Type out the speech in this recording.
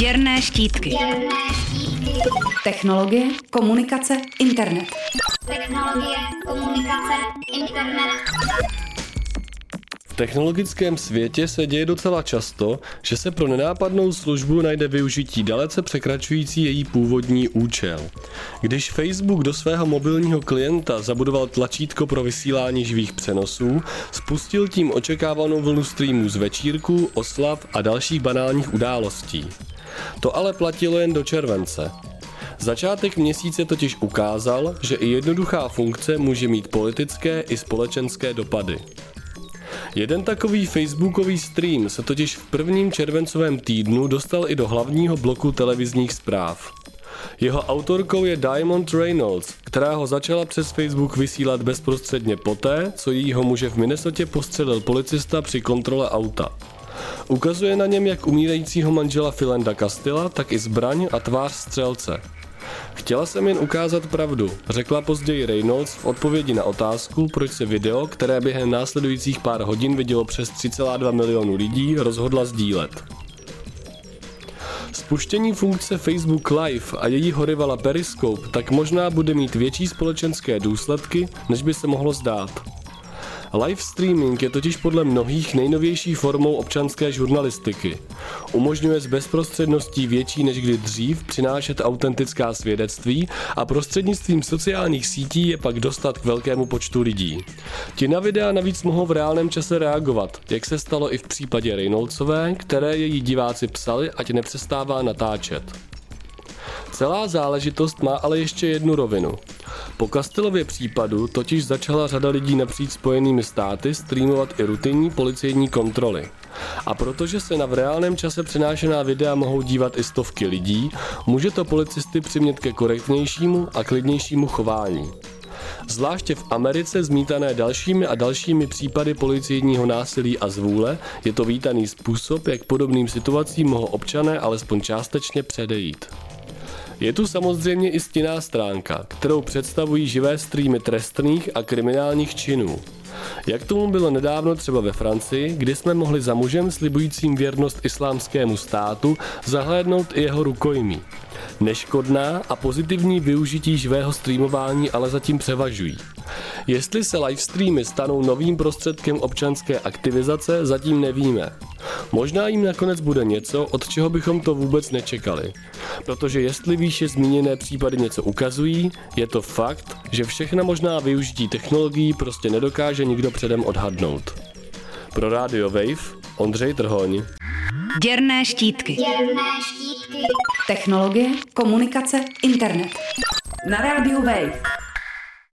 Děrné štítky. Děrné štítky. Technologie, komunikace, internet. Technologie, komunikace, internet. V technologickém světě se děje docela často, že se pro nenápadnou službu najde využití dalece překračující její původní účel. Když Facebook do svého mobilního klienta zabudoval tlačítko pro vysílání živých přenosů, spustil tím očekávanou vlnu streamů z večírků, oslav a dalších banálních událostí. To ale platilo jen do července. Začátek měsíce totiž ukázal, že i jednoduchá funkce může mít politické i společenské dopady. Jeden takový facebookový stream se totiž v prvním červencovém týdnu dostal i do hlavního bloku televizních zpráv. Jeho autorkou je Diamond Reynolds, která ho začala přes Facebook vysílat bezprostředně poté, co jejího muže v Minnesotě postřelil policista při kontrole auta. Ukazuje na něm jak umírajícího manžela Philenda Castilla, tak i zbraň a tvář střelce. Chtěla jsem jen ukázat pravdu, řekla později Reynolds v odpovědi na otázku, proč se video, které během následujících pár hodin vidělo přes 3,2 milionu lidí, rozhodla sdílet. Spuštění funkce Facebook Live a jejího rivala Periscope tak možná bude mít větší společenské důsledky, než by se mohlo zdát. Live streaming je totiž podle mnohých nejnovější formou občanské žurnalistiky. Umožňuje s bezprostředností větší než kdy dřív přinášet autentická svědectví a prostřednictvím sociálních sítí je pak dostat k velkému počtu lidí. Ti na videa navíc mohou v reálném čase reagovat, jak se stalo i v případě Reynoldsové, které její diváci psali, ať nepřestává natáčet. Celá záležitost má ale ještě jednu rovinu. Po Kastelově případu totiž začala řada lidí napříč spojenými státy streamovat i rutinní policejní kontroly. A protože se na v reálném čase přenášená videa mohou dívat i stovky lidí, může to policisty přimět ke korektnějšímu a klidnějšímu chování. Zvláště v Americe zmítané dalšími a dalšími případy policejního násilí a zvůle je to vítaný způsob, jak podobným situacím mohou občané alespoň částečně předejít. Je tu samozřejmě i stinná stránka, kterou představují živé streamy trestných a kriminálních činů. Jak tomu bylo nedávno třeba ve Francii, kdy jsme mohli za mužem slibujícím věrnost islámskému státu zahlédnout i jeho rukojmí. Neškodná a pozitivní využití živého streamování ale zatím převažují. Jestli se livestreamy stanou novým prostředkem občanské aktivizace, zatím nevíme. Možná jim nakonec bude něco, od čeho bychom to vůbec nečekali. Protože jestli výše zmíněné případy něco ukazují, je to fakt, že všechna možná využití technologií prostě nedokáže nikdo předem odhadnout. Pro Radio Wave Ondřej Trhoň. Děrné štítky. Děrné štítky. Technologie, komunikace, internet. Na rádiu Wave.